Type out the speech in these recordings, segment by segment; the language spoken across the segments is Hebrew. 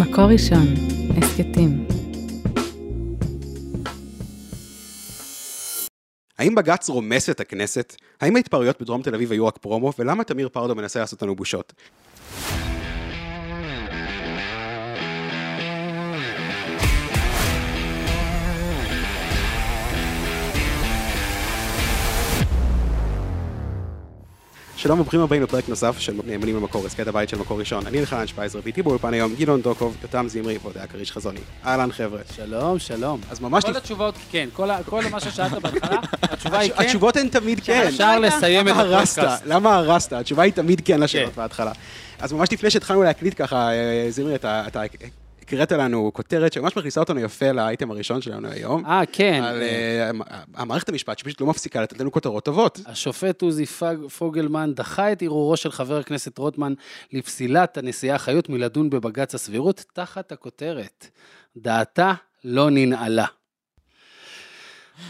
מקור ראשון, הסכתים. האם בג"ץ רומס את הכנסת? האם ההתפרעויות בדרום תל אביב היו רק פרומו? ולמה תמיר פרדו מנסה לעשות לנו בושות? שלום וברוכים הבאים לפרק נוסף של נאמנים למקור, הסכת הבית של מקור ראשון. אני אלחנן שפייזר, ואיתי באולפן היום גדעון דוקוב, יותם זמרי והודיה כריש חזוני. אהלן חבר'ה. שלום, שלום. אז ממש... כל התשובות כן, כל מה ששאלת בהתחלה, התשובה היא כן. התשובות הן תמיד כן. אפשר לסיים את? הפודקאסט. למה הרסת? התשובה היא תמיד כן לשאלות כן. בהתחלה. אז ממש לפני שהתחלנו להקליט ככה, אה, זמרי, אתה הקראת לנו כותרת שממש מכניסה אותנו יפה לאייטם הראשון שלנו היום. אה, כן. על אה, המערכת המשפט שפשוט לא מפסיקה לתת לנו כותרות טובות. השופט עוזי פוגלמן דחה את ערעורו של חבר הכנסת רוטמן לפסילת הנשיאה חיות מלדון בבג"ץ הסבירות תחת הכותרת דעתה לא ננעלה.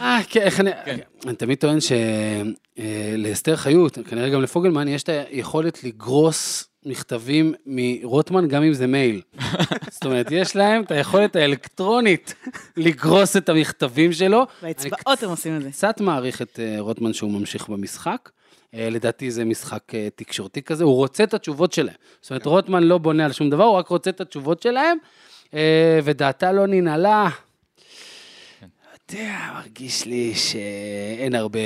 אה, כן, איך אני... אני תמיד טוען שלאסתר חיות, כנראה גם לפוגלמן, יש את היכולת לגרוס מכתבים מרוטמן, גם אם זה מייל. זאת אומרת, יש להם את היכולת האלקטרונית לגרוס את המכתבים שלו. באצבעות הם עושים את זה. קצת מעריך את אה, רוטמן שהוא ממשיך במשחק. אה, לדעתי זה משחק אה, תקשורתי כזה, הוא רוצה את התשובות שלהם. זאת אומרת, רוטמן לא בונה על שום דבר, הוא רק רוצה את התשובות שלהם, ודעתה לא ננעלה. אתה יודע, מרגיש לי שאין הרבה,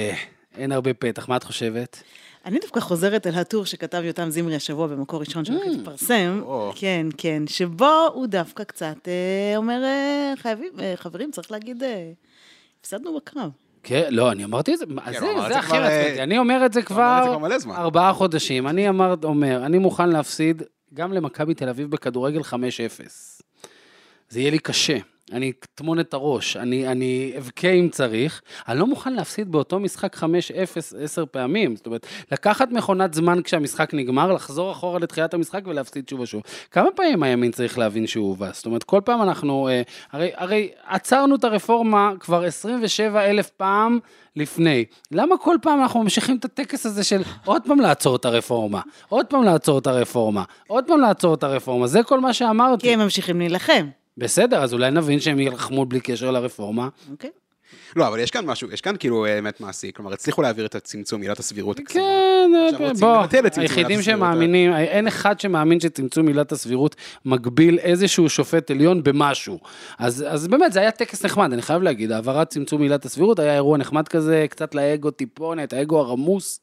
אין הרבה פתח, מה את חושבת? אני דווקא חוזרת אל הטור שכתב יותם זמרי השבוע במקור ראשון שרק Mm. התפרסם, או. כן, כן, שבו הוא דווקא קצת אה, אומר, אה, חייבים, אה, חברים, צריך להגיד, הפסדנו בקרב. כן, לא, אני אמרתי את זה, כן, זה, הכי אותי, אני אומר את זה כבר. ארבעה חודשים, אני אמר, אומר, אני מוכן להפסיד גם למכבי תל אביב בכדורגל 5-0. זה יהיה לי קשה, אני אטמון את הראש, אני, אני אבכה אם צריך, אני לא מוכן להפסיד באותו משחק 5-0 עשר פעמים, זאת אומרת, לקחת מכונת זמן כשהמשחק נגמר, לחזור אחורה לתחילת המשחק ולהפסיד שוב ושוב. כמה פעמים הימין צריך להבין שהוא הובס? זאת אומרת, כל פעם אנחנו, אה, הרי, הרי עצרנו את הרפורמה כבר 27 אלף פעם לפני. למה כל פעם אנחנו ממשיכים את הטקס הזה של עוד פעם לעצור את הרפורמה, עוד פעם לעצור את הרפורמה, עוד פעם לעצור את הרפורמה? זה כל מה שאמרתי. כי הם ממשיכים להילחם, בסדר, אז אולי נבין שהם יילחמו בלי קשר לרפורמה. אוקיי? לא, אבל יש כאן משהו, יש כאן כאילו אה, אמת מעשי. כלומר, הצליחו להעביר את הצמצום עילת הסבירות. הקסומה. כן, אה, רוצים בוא, היחידים הסבירות. שמאמינים, אין אחד שמאמין שצמצום עילת הסבירות מגביל איזשהו שופט עליון במשהו. אז, אז באמת, זה היה טקס נחמד, אני חייב להגיד, העברת צמצום עילת הסבירות היה אירוע נחמד כזה, קצת לאגו טיפונת, האגו הרמוס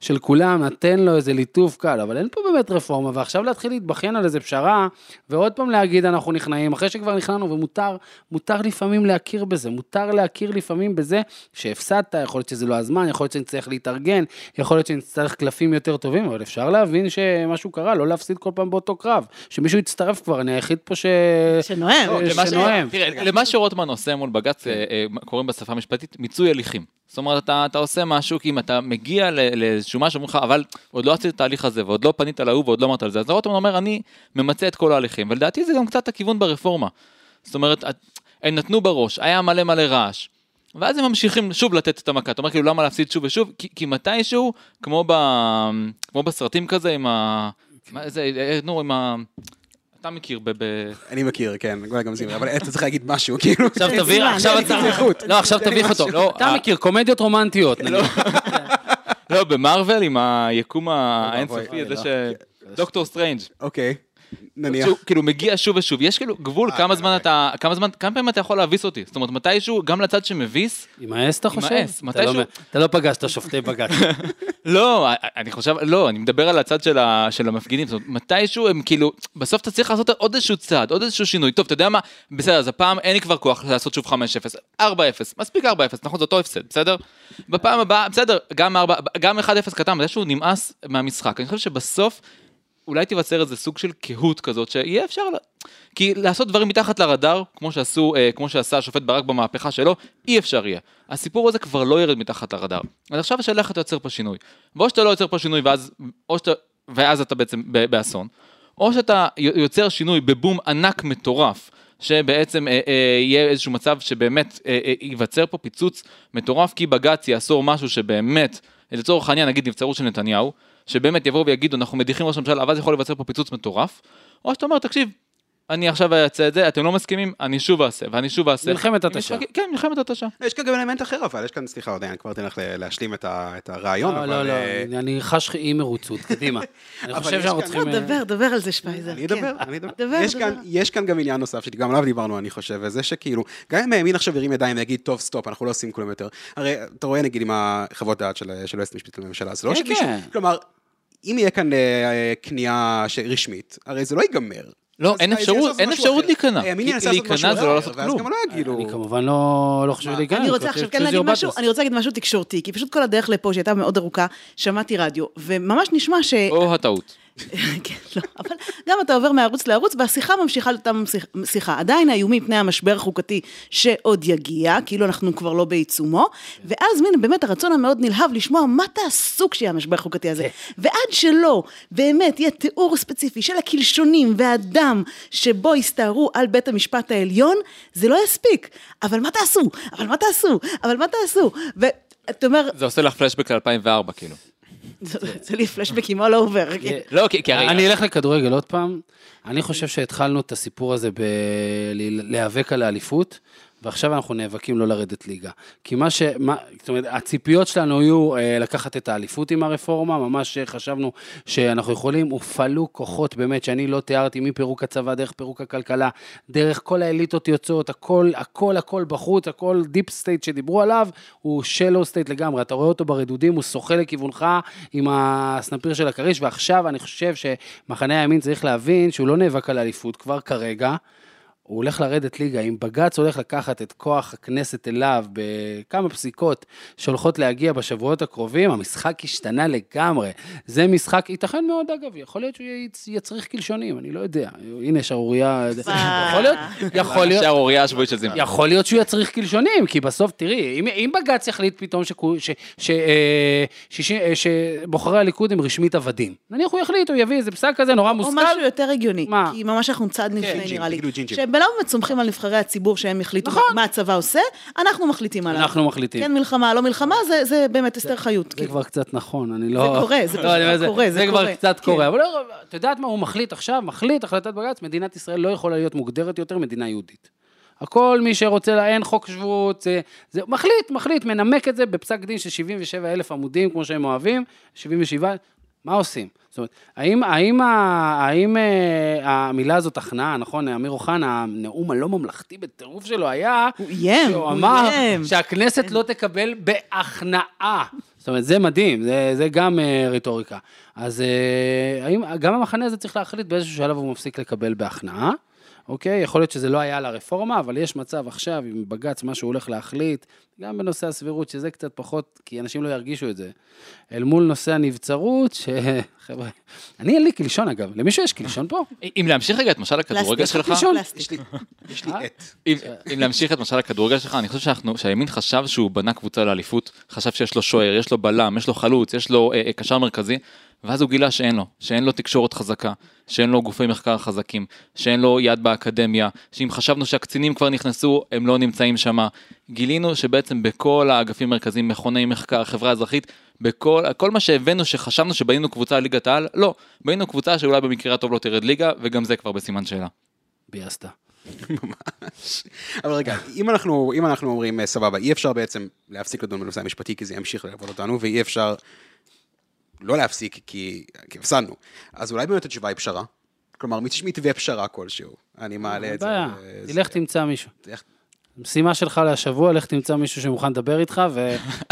של כולם, נתן לו איזה ליטוף קל, אבל אין פה באמת רפורמה, ועכשיו להתחיל להתבכיין על איזה פשרה, ועוד פעם להגיד אנחנו נכנעים, אחרי שכבר נכנענו, ומותר, מותר לפעמים להכיר בזה, מותר להכיר לפעמים בזה שהפסדת, יכול להיות שזה לא הזמן, יכול להיות שנצטרך להתארגן, יכול להיות שנצטרך קלפים יותר טובים, אבל אפשר להבין שמשהו קרה, לא להפסיד כל פעם באותו קרב. שמישהו יצטרף כבר, אני היחיד פה ש... שנואם. לא, למה ש- שנואם. תראה, למה שרוטמן עושה מול בג"ץ, אה, אה, קוראים בשפה המשפטית, מיצוי הליכים. זאת אומרת, אתה, אתה עושה משהו, כי אם אתה מגיע ל- לאיזשהו משהו, אומרים לך, אבל עוד לא עשית את התהליך הזה, ועוד לא פנית להוא, ועוד לא אמרת על זה, אז רוטמן אומר, אני ממצה את כל ההליכים, ולדעתי זה גם קצת הכיוון ברפורמה. זאת אומרת, הם נתנו בראש, היה מלא מלא רעש. ואז הם ממשיכים שוב לתת את המכה, אתה אומר כאילו למה להפסיד שוב ושוב, כי, כי מתישהו, כמו, ב, כמו בסרטים כזה עם ה... מה זה, אה, נו, עם ה... אתה מכיר, ב... אני מכיר, כן, גם זמרי, אבל אתה צריך להגיד משהו, כאילו. עכשיו תביא, עכשיו אתה... לא, עכשיו תביך אותו. לא, אתה מכיר קומדיות רומנטיות. נגיד. לא, במארוול עם היקום. האינסופי הזה ש... דוקטור סטרנג'. אוקיי, נניח. שהוא כאילו מגיע שוב ושוב, יש כאילו גבול אה, כמה זמן אוקיי. אתה, כמה זמן, כמה פעמים אתה יכול להביס אותי, זאת אומרת מתישהו, גם לצד שמביס, יימאס אתה חושב? יימאס, אתה מתישהו- לא- אתה לא פגשת שופטי בג"ץ. לא, אני חושב, לא, אני מדבר על הצד של, ה, של המפגינים, זאת אומרת, מתישהו הם כאילו, בסוף אתה צריך לעשות עוד איזשהו צעד, עוד איזשהו שינוי, טוב, אתה יודע מה, בסדר, אז הפעם אין לי כבר כוח לעשות שוב 5-0, 4-0, מספיק 4-0, נכון, זה אותו הפסד, בסדר? בפעם הבאה, בסדר, גם 4, גם 1-0 קטן, מתישהו נמאס מהמשחק, אני חושב שבסוף, אולי תיווצר איזה סוג של קהות כזאת, שיהיה אפשר, לה... כי לעשות דברים מתחת לרדאר, כמו שעשו, אה, כמו שעשה השופט ברק במהפכה שלו, אי אפשר יהיה. הסיפור הזה כבר לא ירד מתחת לרדאר. אז עכשיו השאלה איך אתה יוצר פה שינוי. ואו שאתה לא יוצר פה שינוי ואז, או שאתה, ואז אתה בעצם באסון, או שאתה יוצר שינוי בבום ענק מטורף, שבעצם אה, אה, יהיה איזשהו מצב שבאמת אה, אה, ייווצר פה פיצוץ מטורף, כי בג"ץ יאסור משהו שבאמת, לצורך העניין נגיד נבצרות של נתניהו, שבאמת יבואו ויגידו אנחנו מדיחים ראש הממשלה, אבל זה יכול להיווצר פה פיצוץ מטורף, או שאתה אומר תקשיב, אני עכשיו אעשה את זה, אתם לא מסכימים, אני שוב אעשה, ואני שוב אעשה. מלחמת התשה. כן, מלחמת התשה. יש כאן גם אלמנט אחר, אבל יש כאן, סליחה, עוד אני כבר אתן לך להשלים את ה- את הרעיון, לא, אבל... לא, לא, אה, אני- חש אי מרוצות, קדימה. אני חושב יש שאנחנו צריכים... אה, דבר, דבר על זה, שפייזר. אני כן. אדבר, אני אדבר. דבר, יש. כאן- יש כאן גם עניין נוסף שגם עליו דיברנו, אני חושב, וזה שכאילו, גם אם הימין עכשיו ירים ידיים ויגיד, טוב, stop, אנחנו לא עושים כלום יותר. הרי אתה רואה נגיד עם החוות דעת של של היועצת המשפטית לממשלה, זה לא כן, שמישהו, כן. כלומר, אם יהיה כאן אה, כניעה ש- רשמית, הרי זה לא ייגמר. לא, אין אפשרות- לעשות אין אפשרות. להיכנע. הימין ינסה לעשות להיכנע משהו זה לא אחר, לעשות ואז כלום. גם לא יגידו... אני כמובן לא לא חושב מה? להיכנס. אני רוצה עכשיו כן להגיד משהו. אני רוצה להגיד משהו תקשורתי, כי פשוט כל הדרך לפה, שהייתה מאוד ארוכה, שמעתי רדיו, וממש נשמע ש... או הטעות. כן, לא, אבל גם אתה עובר מערוץ לערוץ, והשיחה ממשיכה ממשיך- שיחה. עדיין האיומים פני המשבר החוקתי שעוד יגיע, כאילו אנחנו כבר לא בעיצומו, ואז מין באמת הרצון המאוד נלהב לשמוע מה תעשו כשיהיה המשבר החוקתי הזה. ועד שלא באמת יהיה תיאור ספציפי של הקלשונים והדם שבו הסתערו על בית המשפט העליון, זה לא יספיק. אבל מה תעשו? אבל מה תעשו? אבל מה תעשו? ואתה אומר, זה עושה לך פלשבק ל-2004, כאילו. זה זה לי פלשבקים all over. כן. לא, כי כי הרי... אני אלך לכדורגל עוד פעם. אני חושב שהתחלנו את הסיפור הזה בלהיאבק על האליפות, ועכשיו אנחנו נאבקים לא לרדת ליגה. כי מה ש... מה, זאת אומרת, הציפיות שלנו היו אה, לקחת את האליפות עם הרפורמה, ממש חשבנו שאנחנו יכולים, הופעלו כוחות באמת שאני לא תיארתי, מפירוק הצבא, דרך פירוק הכלכלה, דרך כל האליטות יוצאות, הכל, הכל, הכל בחוץ, הכל deep state שדיברו עליו, הוא shallow state לגמרי, אתה רואה אותו ברדודים, הוא שוחה לכיוונך עם הסנפיר של הכריש, ועכשיו אני חושב שמחנה הימין צריך להבין שהוא לא נאבק על האליפות כבר כרגע, הוא הולך לרדת ליגה, אם בג"ץ הולך לקחת את כוח הכנסת אליו בכמה פסיקות שהולכות להגיע בשבועות הקרובים, המשחק השתנה לגמרי. זה משחק, ייתכן מאוד אגב, יכול להיות שהוא יצ- יצריך קלשונים, אני לא יודע. הנה שערורייה, יכול להיות, יכול להיות. שערורייה השבועית של זימן. יכול להיות שהוא יצריך קלשונים, כי בסוף, תראי, אם, אם בג"ץ יחליט פתאום אה, אה, שבוחרי הליכוד הם רשמית עבדים, נניח הוא יחליט, הוא יביא איזה פסק כזה נורא או מושכל, משהו יותר הגיוני, מה? כי ממש אנחנו צעד לפני ג'ינג'ים, נראה לי. בלאו באמת סומכים על נבחרי הציבור שהם יחליטו נכון. מה הצבא עושה, אנחנו מחליטים עליו. אנחנו מחליטים. כן מלחמה, לא מלחמה, זה- זה באמת אסתר חיות. זה כאילו. כבר קצת נכון, אני לא... זה קורה, זה לא, אומר, קורה, זה כבר קורה. קצת כן. קורה, אבל לא, את יודעת מה, הוא מחליט עכשיו, מחליט החלטת בג"ץ, מדינת ישראל לא יכולה להיות מוגדרת יותר מדינה יהודית. הכל מי שרוצה, לה, אין חוק שבות, זה, זה מחליט, מחליט, מנמק את זה בפסק דין של 77 אלף עמודים, כמו שהם אוהבים, 77, מה עושים? זאת אומרת, האם, האם, האם אה, המילה הזאת הכנעה, נכון, אמיר אוחנה, הנאום הלא ממלכתי בטירוף שלו היה, הוא איים, שהוא הוא אמר איים. שהכנסת לא תקבל בהכנעה. זאת אומרת, זה מדהים, זה, זה גם אה, רטוריקה. אז אה, האם, גם המחנה הזה צריך להחליט באיזשהו שלב הוא מפסיק לקבל בהכנעה, אוקיי? יכול להיות שזה לא היה על הרפורמה, אבל יש מצב עכשיו עם בג"ץ, מה שהוא הולך להחליט, גם בנושא הסבירות, שזה קצת פחות, כי אנשים לא ירגישו את זה. אל מול נושא הנבצרות, שחבר'ה, אני אין לי קלשון אגב, למישהו יש קלשון פה? אם להמשיך רגע את משל הכדורגל שלך. יש לי, אה? עט. אם, להמשיך את משל הכדורגל שלך, אני חושב שאנחנו, שהימין חשב שהוא בנה קבוצה לאליפות, חשב שיש לו שוער, יש לו בלם, יש לו חלוץ, יש לו אה, אה, קשר מרכזי, ואז הוא גילה שאין לו, שאין לו תקשורת חזקה, שאין לו גופי מחקר חזקים, שאין לו יד באקדמיה, שאם חשבנו שהקצינים כבר נכנסו, הם לא נמצאים שם. גילינו שבעצם בכל האגפים המרכזיים, מכוני מחקר, חברה אזרחית, בכל כל מה שהבאנו שחשבנו שבנינו קבוצה ליגת העל, לא, בנינו קבוצה שאולי במקרה הטוב לא תרד ליגה, וגם זה כבר בסימן שאלה. ביאסת. אבל רגע, אם אנחנו, אם אנחנו אומרים, אה, סבבה, אי אפשר בעצם להפסיק לדון בנושא המשפטי, כי זה ימשיך ללוות אותנו, ואי אפשר לא להפסיק, כי, כי הפסדנו. אז אולי באמת התשובה היא פשרה. כלומר, מת- מתווה פשרה כלשהו. אני מעלה אין את זה. בעיה, וזה- תלך תמצא מישהו. תלך- משימה שלך להשבוע, לך תמצא מישהו שמוכן לדבר איתך,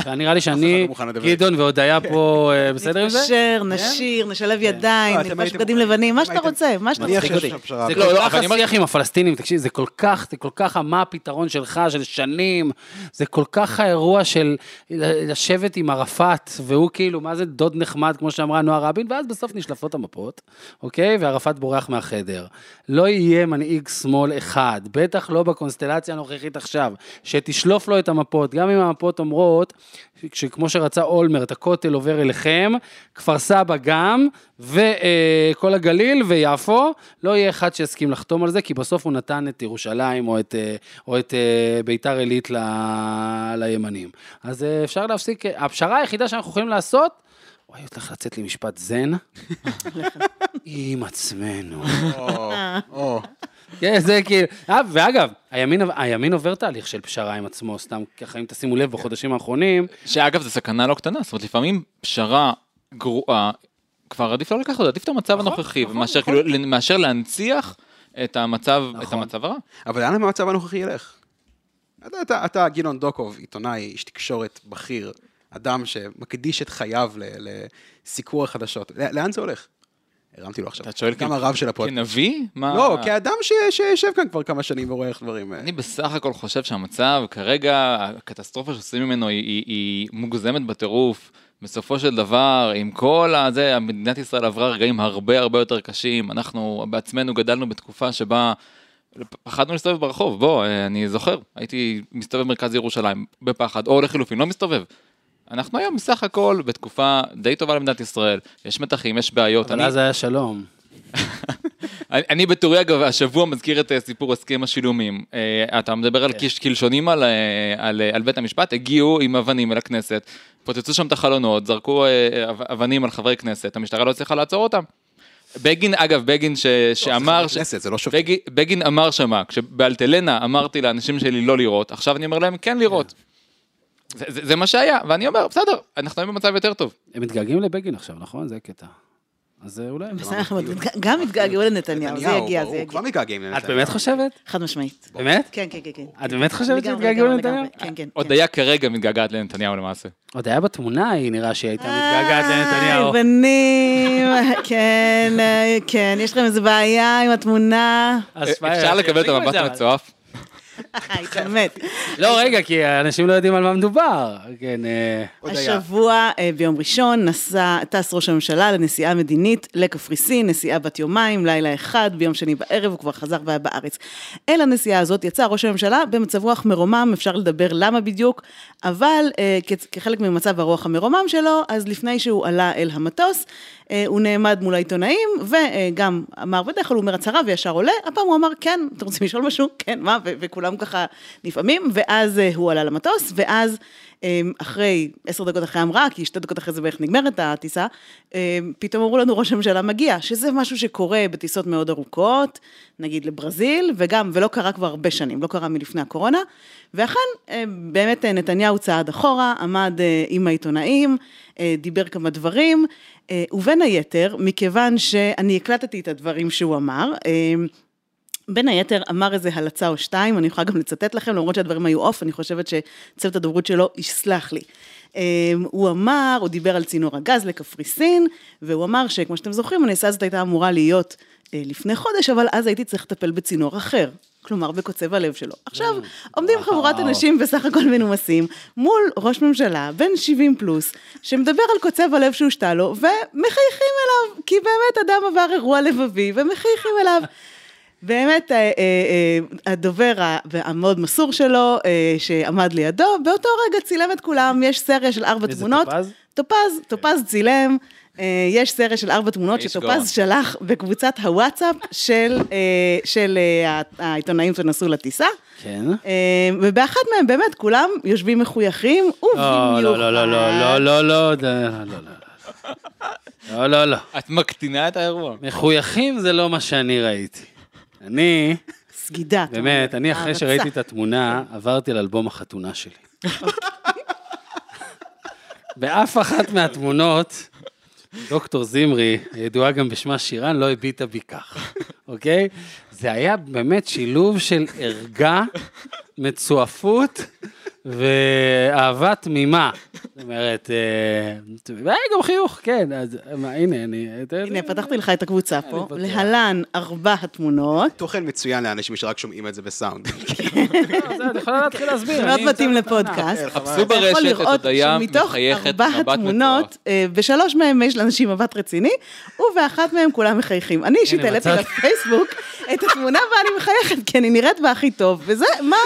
ונראה לי שאני, לא גדעון והודיה פה אה, בסדר עם זה? נתפשר, נשיר, נשלב ידיים, לא, נלבש בגדים לבנים, מה שאתה רוצה, מה שאתה רוצה. זה לא, כל כך השיח עם הפלסטינים, תקשיב, זה כל כך, זה כל כך מה הפתרון שלך, של שנים, זה כל כך האירוע של לשבת עם ערפאת, והוא כאילו, מה זה דוד נחמד, כמו שאמרה נועה רבין, ואז בסוף נשלפות המפות, אוקיי? וערפאת בורח מהחדר. לא יהיה מנהיג שמאל אחד, בטח לא בקונסטלציה הנוכחית עכשיו, שתשלוף לו את המפות, גם אם המפות אומרות, שכמו שרצה אולמרט, הכותל עובר אליכם, כפר סבא גם, וכל הגליל ויפו, לא יהיה אחד שיסכים לחתום על זה, כי בסוף הוא נתן את ירושלים או את, אה, או את אה, ביתר עילית ל- לימנים. אז אה, אפשר להפסיק, הפשרה היחידה שאנחנו יכולים לעשות, וואי, הולך לצאת לי משפט זן, עם עצמנו. כן, זה כאילו... אה, ואגב, הימין, הימין עובר תהליך של פשרה עם עצמו, סתם ככה, אם תשימו לב, בחודשים האחרונים, שאגב, זו סכנה לא קטנה, זאת אומרת, לפעמים פשרה גרועה, כבר עדיף לא לקחת אותה, עדיף את המצב הנוכחי, מאשר כאילו, מאשר להנציח את המצב, את נכון. המצב הרע. אבל לאן המצב הנוכחי ילך? אתה, אתה, אתה גדעון דוקוב, עיתונאי, איש תקשורת בכיר, אדם שמקדיש את חייו ל- לסיקור החדשות. לאן זה הולך? הרמתי לו עכשיו. אתה שואל גם הרב של הפודקאסט. כנביא? מה... לא, כאדם שיושב כאן כבר כמה שנים ורואה איך דברים... אה, אני בסך הכל חושב שהמצב, כרגע, הקטסטרופה שעושים ממנו היא, היא, היא מוגזמת בטירוף. בסופו של דבר, עם כל הזה, מדינת ישראל עברה רגעים הרבה הרבה יותר קשים. אנחנו בעצמנו גדלנו בתקופה שבה פחדנו להסתובב ברחוב. בוא, אה, אני זוכר, הייתי מסתובב במרכז ירושלים בפחד, או לחילופין, לא מסתובב. אנחנו היום בסך הכל בתקופה די טובה למדינת ישראל. יש מתחים, יש בעיות. אבל אני- אז היה שלום. אני, אני בטורי אגב השבוע מזכיר את אה, סיפור הסכם השילומים. אה, אתה מדבר כן. על קיש- קלשונים על, אה, על, על בית המשפט, הגיעו עם אבנים אל הכנסת, פוצצו שם את החלונות, זרקו אב- אבנים על חברי כנסת, המשטרה לא הצליחה לעצור אותם. בגין, אגב, בגין ש, שאמר, חברי כנסת, זה לא. בגין, בגין אמר שמה, כשבאלטלנה אמרתי לאנשים שלי לא לראות, עכשיו אני אומר להם כן לראות. זה, זה, זה מה שהיה, ואני אומר, בסדר, אנחנו היום במצב יותר טוב. הם מתגעגעים לבגין עכשיו, נכון? זה הקטע. אז אה, אולי... בסדר, אנחנו גם התגעגעו לנתניהו, זה יגיע, זה יגיע. כבר מתגעגעים את לנתניהו. באמת חושבת? חד משמעית. באמת? כן, כן, כן, כן. את באמת חושבת שהתגעגעו לנתניהו? כן, כן. עוד כן. היה כרגע מתגעגעת לנתניהו למעשה. עוד היה בתמונה, היא נראה שהיא הייתה מתגעגעת לנתניהו. איי, בנים, כן, אה, כן, יש לכם איזה בעיה עם התמונה. אפשר לקבל את המבט זה, המצועף? התאמת. לא, רגע, כי אנשים לא יודעים על מה מדובר. כן, אה, עוד היה. השבוע, אה, ביום ראשון, נסע, טס ראש הממשלה לנסיעה מדינית לקפריסין, נסיעה בת יומיים, לילה אחד, ביום שני בערב, הוא כבר חזר והיה בארץ. אל הנסיעה הזאת יצא ראש הממשלה במצב רוח מרומם, אפשר לדבר למה בדיוק, אבל אה, כחלק ממצב הרוח המרומם שלו, אז לפני שהוא עלה אל המטוס, אה, הוא נעמד מול העיתונאים, וגם אמר, בדרך כלל הוא אומר הצהרה וישר עולה, הפעם הוא אמר, כן, אתם רוצים לשאול משהו? כן, מה? וכולם ככה נפעמים, ואז אה, הוא עלה למטוס, ואז אחרי, עשר דקות אחרי המראה, כי שתי דקות אחרי זה בערך נגמרת הטיסה, אמ, פתאום אמרו לנו ראש הממשלה מגיע, שזה משהו שקורה בטיסות מאוד ארוכות, נגיד לברזיל, וגם, ולא קרה כבר הרבה שנים, לא קרה מלפני הקורונה, ואכן, אמ, באמת אה, נתניהו צעד אחורה, עמד אה, עם העיתונאים, אה, דיבר כמה דברים, ובין היתר, מכיוון שאני הקלטתי את הדברים שהוא אמר, אמ, בין היתר אמר איזה הלצה או שתיים, אני יכולה גם לצטט לכם, למרות שהדברים היו עוף, אני חושבת שצוות הדוברות שלו יסלח לי. אמ, הוא אמר, הוא דיבר על צינור הגז לקפריסין, והוא אמר שכמו שאתם זוכרים, הנסיעה הזאת הייתה אמורה להיות אה, לפני חודש, אבל אז הייתי צריך לטפל בצינור אחר. כלומר, בקוצב הלב שלו. עכשיו, עומדים חבורת אנשים בסך הכל מנומסים, מול ראש ממשלה, בן 70 פלוס, שמדבר על קוצב הלב שהושתה לו, ומחייכים אליו, כי באמת אדם עבר אירוע לבבי, ומחייכים אליו. באמת, הדובר המאוד מסור שלו, שעמד לידו, באותו רגע צילם את כולם, יש סריה של ארבע תמונות. איזה טופז? טופז, טופז צילם. יש סריה של ארבע תמונות שטופז שלח בקבוצת הוואטסאפ של, של העיתונאים שנסעו לטיסה. כן. ובאחת מהם באמת כולם יושבים מחויכים ובמיוחד. לא, לא, לא, לא, לא, לא, לא, לא. לא, לא, לא. את מקטינה את האירוע. מחויכים זה לא מה שאני ראיתי. אני, סגידה. באמת, אני אחרי הערצה. שראיתי את התמונה, עברתי על אלבום החתונה שלי. באף אחת מהתמונות, דוקטור זמרי, הידועה גם בשמה שירן, לא הביטה בי כך, אוקיי? זה היה באמת שילוב של ערגה, מצועפות ואהבה תמימה. זאת אומרת, אה, וגם חיוך, כן, אז מה, הנה, אני... הנה, פתחתי לך את הקבוצה פה. אני. להלן ארבע התמונות. תוכן מצוין לאנשים שרק שומעים את זה בסאונד. לא, זה, את יכולה להתחיל להסביר. זה מאוד אני מתאים לפודקאסט. חפשו אתה יכול ברשת את הודיה מחייכת ארבע מבט התמונות, מצועף. אה, בשלוש מהם יש לאנשים מבט רציני, ובאחת מהם כולם מחייכים. אני אישית העליתי. לפייסבוק את התמונה ואני מחייכת, כי אני נראית בה הכי טוב, וזה מה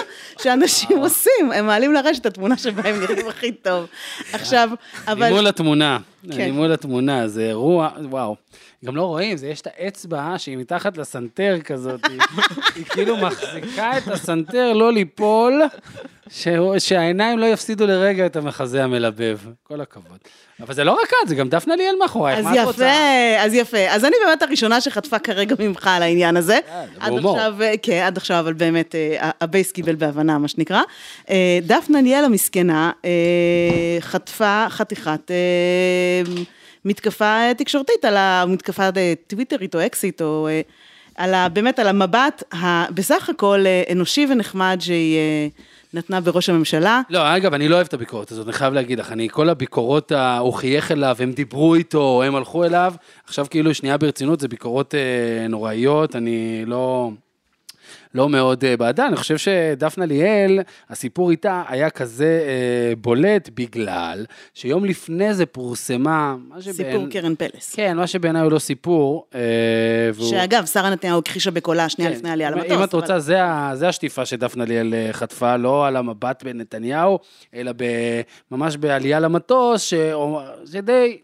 שאנשים עושים, הם מעלים לרשת את התמונה שבה הם נראים הכי טוב. עכשיו, אבל... מול התמונה, אני מול התמונה, זה אירוע, וואו. גם לא רואים, זה יש את האצבע שהיא מתחת לסנטר כזאת, היא- היא כאילו מחזיקה את הסנטר לא ליפול, שהוא- שהעיניים לא יפסידו לרגע את המחזה המלבב. כל הכבוד. אבל זה לא רק את, זה גם דפנה ליאל מאחורייך, אז מה את רוצה? יפה, אז יפה. אז אני באמת הראשונה שחטפה כרגע ממך על העניין הזה. בהומור. עכשיו, אה, כן, עד עכשיו, אבל באמת, אה, הבייס קיבל בהבנה, מה שנקרא. דפנה ליאל המסכנה חטפה חתיכת מתקפה תקשורתית על המתקפה אה, טוויטרית או אקסיט, או אה, על ה, באמת על המבט ה- בסך הכל אה, אנושי ונחמד שהיא נתנה בראש הממשלה. לא, אגב, אני לא אוהב את הביקורת הזאת, אני חייב להגיד לך, אני, כל הביקורות, הוא חייך אליו, הם דיברו איתו, הם הלכו אליו, עכשיו כאילו, שנייה ברצינות, זה ביקורות אה, נוראיות, אני לא... לא מאוד אה, בעדה, אני חושב שדפנה ליאל, הסיפור איתה היה כזה אה, בולט בגלל שיום לפני זה פורסמה, מה שבעין- סיפור קרן פלס. כן, מה שבעיניי הוא לא סיפור, אה, והוא... שאגב, שרה נתניהו הכחישה בקולה שנייה כן, לפני העלייה למטוס. אם את אבל- רוצה, זה, ה- זה השטיפה שדפנה ליאל חטפה, לא על המבט בנתניהו, אלא ב, ממש בעלייה למטוס, ש, שדי...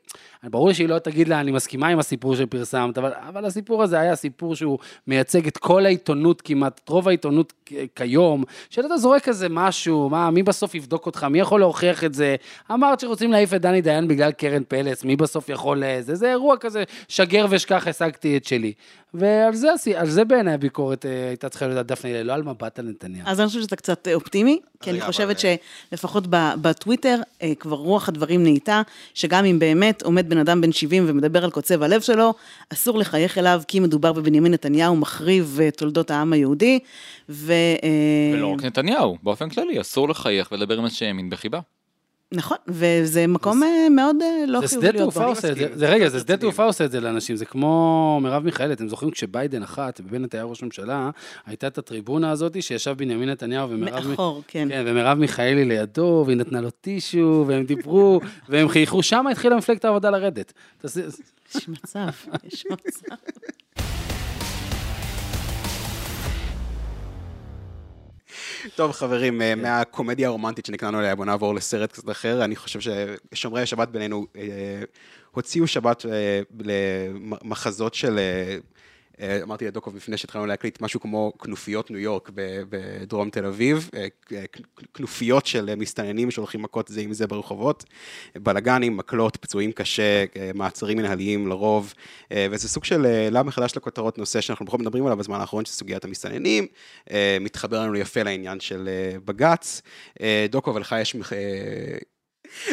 ברור לי שהיא לא תגיד לה, אני מסכימה עם הסיפור שפרסמת, אבל, אבל הסיפור הזה היה סיפור שהוא מייצג את כל העיתונות כמעט, את רוב העיתונות כיום, שאתה זורק איזה משהו, מה, מי בסוף יבדוק אותך, מי יכול להוכיח את זה? אמרת שרוצים להעיף את דני דיין בגלל קרן פלס, מי בסוף יכול... אה, זה, זה אירוע כזה, שגר ושכח, השגתי את שלי. ועל זה, על זה בעיניי הביקורת אה, הייתה צריכה להיות על דפנה ליאל, לא על מבט על נתניהו. אז אני חושבת שאתה קצת אה, אופטימי, כי אני חושבת שלפחות בטוויטר, כבר רוח הדברים נהייתה, שגם אם באמת עומד בן אדם בן 70 ומדבר על קוצב הלב שלו, אסור לחייך אליו, כי מדובר בבנימין נתניהו, מחריב אה, תולדות העם היהודי, ו... אה, ולא רק נתניהו, באופן כללי, אסור לחייך ולדבר עם אנשי ימין בחיבה. נכון, וזה מקום אה, מאוד אה, לא זה חיובי שדה להיות תעופה בו. עושה את זה, זה רגע, זה זה שדה. תעופה עושה את זה לאנשים, זה כמו מרב מיכאלי, אתם זוכרים כשביידן אחת, ובנט היה ראש ממשלה, הייתה את הטריבונה הזאת שישב בנימין נתניהו ומרב... מאחור, כן. כן, ומרב מיכאלי לידו, והיא נתנה לו טישו, והם דיברו, והם חייכו, שם התחילה מפלגת העבודה לרדת. יש מצב, יש מצב. טוב חברים, אה, מהקומדיה הרומנטית שנקראנו עליה, בוא נעבור לסרט קצת אחר. אני חושב ששומרי השבת בינינו אה, הוציאו שבת אה, למחזות של... אה, אה, אמרתי לדוקוב לפני שהתחלנו להקליט, משהו כמו כנופיות ניו יורק בדרום תל אביב, אה, כ- כנופיות של אה, מסתננים שהולכים מכות זה עם זה ברחובות, בלאגנים, מקלות, פצועים קשה, אה, מעצרים מנהליים לרוב, אה, וזה סוג של אה, עלה מחדש לכותרות נושא שאנחנו בכל מדברים עליו בזמן האחרון, של סוגיית המסתננים, אה, מתחבר לנו יפה לעניין של אה, בג"ץ. אה, דוקוב, לך יש... אה,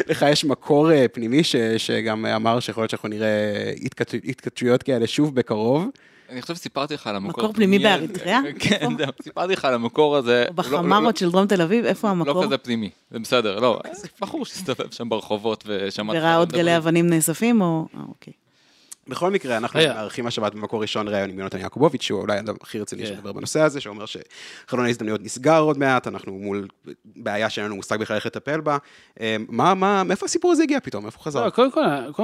לך יש מקור אה, פנימי ש, שגם אמר שיכול להיות שאנחנו נראה התכת- התכתשויות כאלה שוב בקרוב. אני חושב שסיפרתי לך על המקור. מקור פנימי. באריתריאה? כן, סיפרתי לך על המקור הזה. לא- לא- בחמרות של דרום תל אביב, איפה לא המקור? כזה פנימי, זה בסדר, לא, בחור שהסתובב שם ברחובות ושמע... וראה עוד גלי אבנים נאספים, או... אה, אוקיי. בכל מקרה, אנחנו. מארחים השבת במקור ראשון ראיון עם יונתן יעקובוביץ', שהוא אולי האדם הכי רציני כן. שמדבר בנושא הזה, שאומר שחלון ההזדמנויות נסגר עוד מעט, אנחנו מול בעיה שאין לנו מושג בכלל איך לטפל בה. אה, מה, מה, מאיפה הסיפור הזה הגיע פתאום? איפה הוא חזר? לא, קודם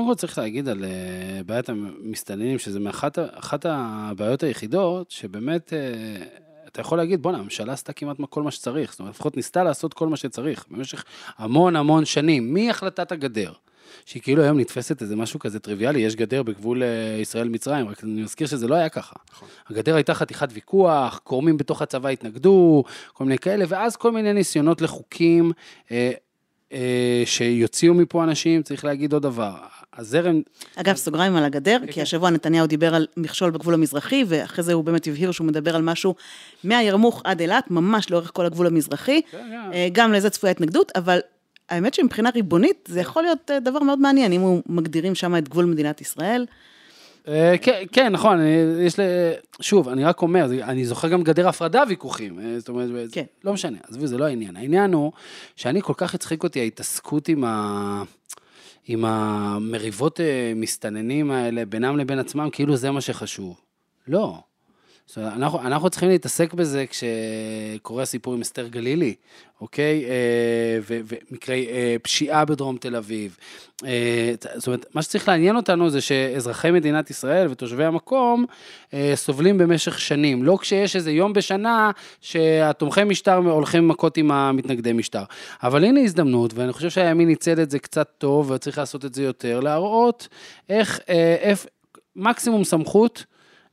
כל, צריך להגיד על אה, בעיית המסתננים, שזה מאחת הבעיות היחידות, שבאמת, אה, אתה יכול להגיד, בואנה, הממשלה עשתה כמעט כל מה שצריך, זאת אומרת, לפחות ניסתה לעשות כל מה שצריך, במשך המון המון שנים, מהחלטת הגדר. שהיא כאילו היום נתפסת איזה משהו כזה טריוויאלי, יש גדר בגבול אה, ישראל-מצרים, רק אני מזכיר שזה לא היה ככה. נכון. הגדר הייתה חתיכת ויכוח, גורמים בתוך הצבא התנגדו, כל מיני כאלה, ואז כל מיני ניסיונות לחוקים אה, אה, שיוציאו מפה אנשים, צריך להגיד עוד דבר. הזרם, אגב, סוגריים על הגדר, כן, כי כן. השבוע נתניהו דיבר על מכשול בגבול המזרחי, ואחרי זה הוא באמת הבהיר שהוא מדבר על משהו מהירמוך עד אילת, ממש לאורך כל הגבול המזרחי. כן, אה, גם לזה צפויה התנגדות, אבל האמת שמבחינה ריבונית, זה יכול להיות אה, דבר מאוד מעניין, אם הוא מגדירים שם את גבול מדינת ישראל. אה, כן, כן, נכון, אה, יש ל... שוב, אני רק אומר, אני זוכר גם גדר הפרדה ויכוחים, זאת אומרת, כן. לא משנה, עזבי, זה לא העניין. העניין הוא שאני כל כך הצחיק אותי ההתעסקות עם ה... עם המריבות מסתננים האלה בינם לבין עצמם, כאילו זה מה שחשוב. לא. זאת אומרת, אנחנו, אנחנו צריכים להתעסק בזה כשקורה הסיפור עם אסתר גלילי, אוקיי? אה, ומקרי אה, פשיעה בדרום תל אביב. אה, זאת אומרת, מה שצריך לעניין אותנו זה שאזרחי מדינת ישראל ותושבי המקום סובלים במשך שנים. לא כשיש איזה יום בשנה שהתומכי משטר הולכים מכות עם המתנגדי משטר. אבל הנה הזדמנות, ואני חושב שהימין ניצל את זה קצת טוב, וצריך לעשות את זה יותר, להראות איך, איך מקסימום סמכות.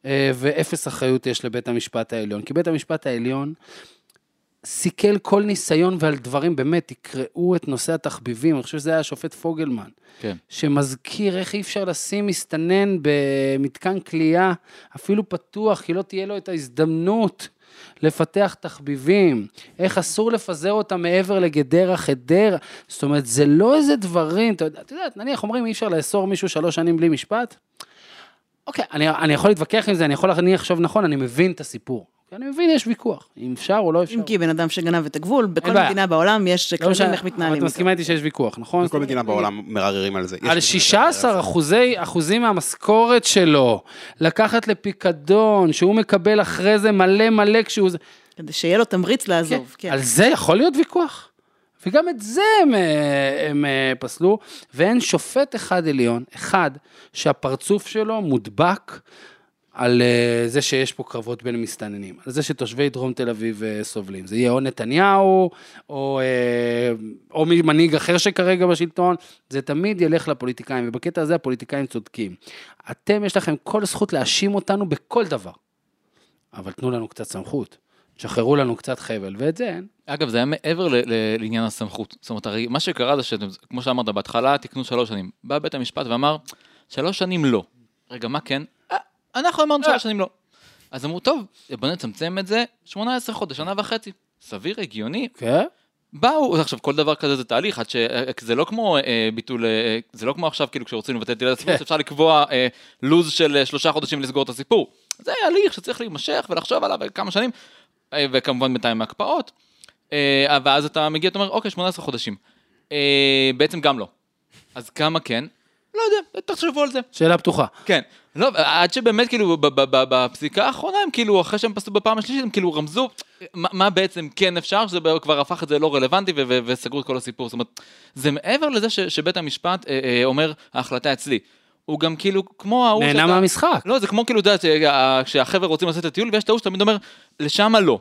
אה, ואפס אחריות יש לבית המשפט העליון. כי בית המשפט העליון סיכל כל ניסיון ועל דברים, באמת, תקראו את נושא התחביבים, אני חושב שזה היה השופט פוגלמן, כן. שמזכיר איך אי אפשר לשים מסתנן במתקן כליאה, אפילו פתוח, כי לא תהיה לו את ההזדמנות לפתח תחביבים, איך אסור לפזר אותם מעבר לגדרה, חדרה, זאת אומרת, זה לא איזה דברים, אתה יודע, נניח אומרים אי אפשר לאסור מישהו שלוש שנים בלי משפט, אוקיי, אני, אני יכול להתווכח עם זה, אני יכול להניח עכשיו נכון, אני מבין את הסיפור. אני מבין, יש ויכוח, אם אפשר או לא אפשר. אם כי בן אדם שגנב את הגבול, בכל. מדינה בעולם יש לא כללים איך אבל מתנהלים. את. מסכימה איתי שיש ויכוח, נכון? בכל מדינה בעולם מרררים על זה. על מדינות 16 אחוזי, אחוזים מהמשכורת שלו, לקחת לפיקדון, שהוא מקבל אחרי זה מלא מלא כשהוא... כדי שיהיה לו תמריץ לעזוב, כן. על זה יכול להיות ויכוח. וגם את זה הם, אה, הם אה, פסלו, ואין שופט אחד עליון, אחד, שהפרצוף שלו מודבק על אה, זה שיש פה קרבות בין מסתננים, על זה שתושבי דרום תל אביב סובלים. זה יהיה או נתניהו, או, או מנהיג אחר שכרגע בשלטון, זה תמיד ילך לפוליטיקאים, ובקטע הזה הפוליטיקאים צודקים. אתם, יש לכם כל זכות להאשים אותנו בכל דבר, אבל תנו לנו קצת סמכות. שחררו לנו קצת חבל, ואת זה אין. אגב, זה היה מעבר ל- ל- לעניין הסמכות. זאת אומרת, הרי מה שקרה זה שכמו שאמרת, בהתחלה תיקנו שלוש שנים. בא בית המשפט ואמר, שלוש שנים לא. רגע, מה כן? "אה, אנחנו אמרנו שלוש שנים לא. אז אמרו, טוב, בוא נצמצם את זה 18 חודש, שנה וחצי. סביר, הגיוני. כן? באו, עכשיו כל דבר כזה זה תהליך, עד ש... זה לא כמו אה, ביטול, אה, זה לא כמו עכשיו כאילו כשרוצים לבטל את עילת הסבירות, אפשר לקבוע אה, לו"ז של אה, שלושה חודשים לסגור את הסיפור. זה הליך שצריך להימשך ולחשוב עליו כמה שנים, אה, וכמובן בינתיים הקפאות, אה, ואז אתה מגיע, אתה אומר, אוקיי, 18 חודשים. אה, בעצם גם לא. אז כמה כן? לא יודע, תחשבו על זה. שאלה פתוחה. כן. לא, עד שבאמת כאילו בפסיקה האחרונה הם כאילו אחרי שהם פסלו בפעם השלישית הם כאילו רמזו מה, מה בעצם כן אפשר שזה כבר הפך את זה לא רלוונטי וסגרו את כל הסיפור. זאת אומרת, זה מעבר לזה ש- שבית המשפט אה, אה, אומר ההחלטה אצלי. הוא גם כאילו כמו ההוא נהנה מהמשחק. לא זה כמו כאילו אתה יודע שה- כשהחבר'ה רוצים לעשות את הטיול ויש את ההוא שתמיד אומר לשמה לא.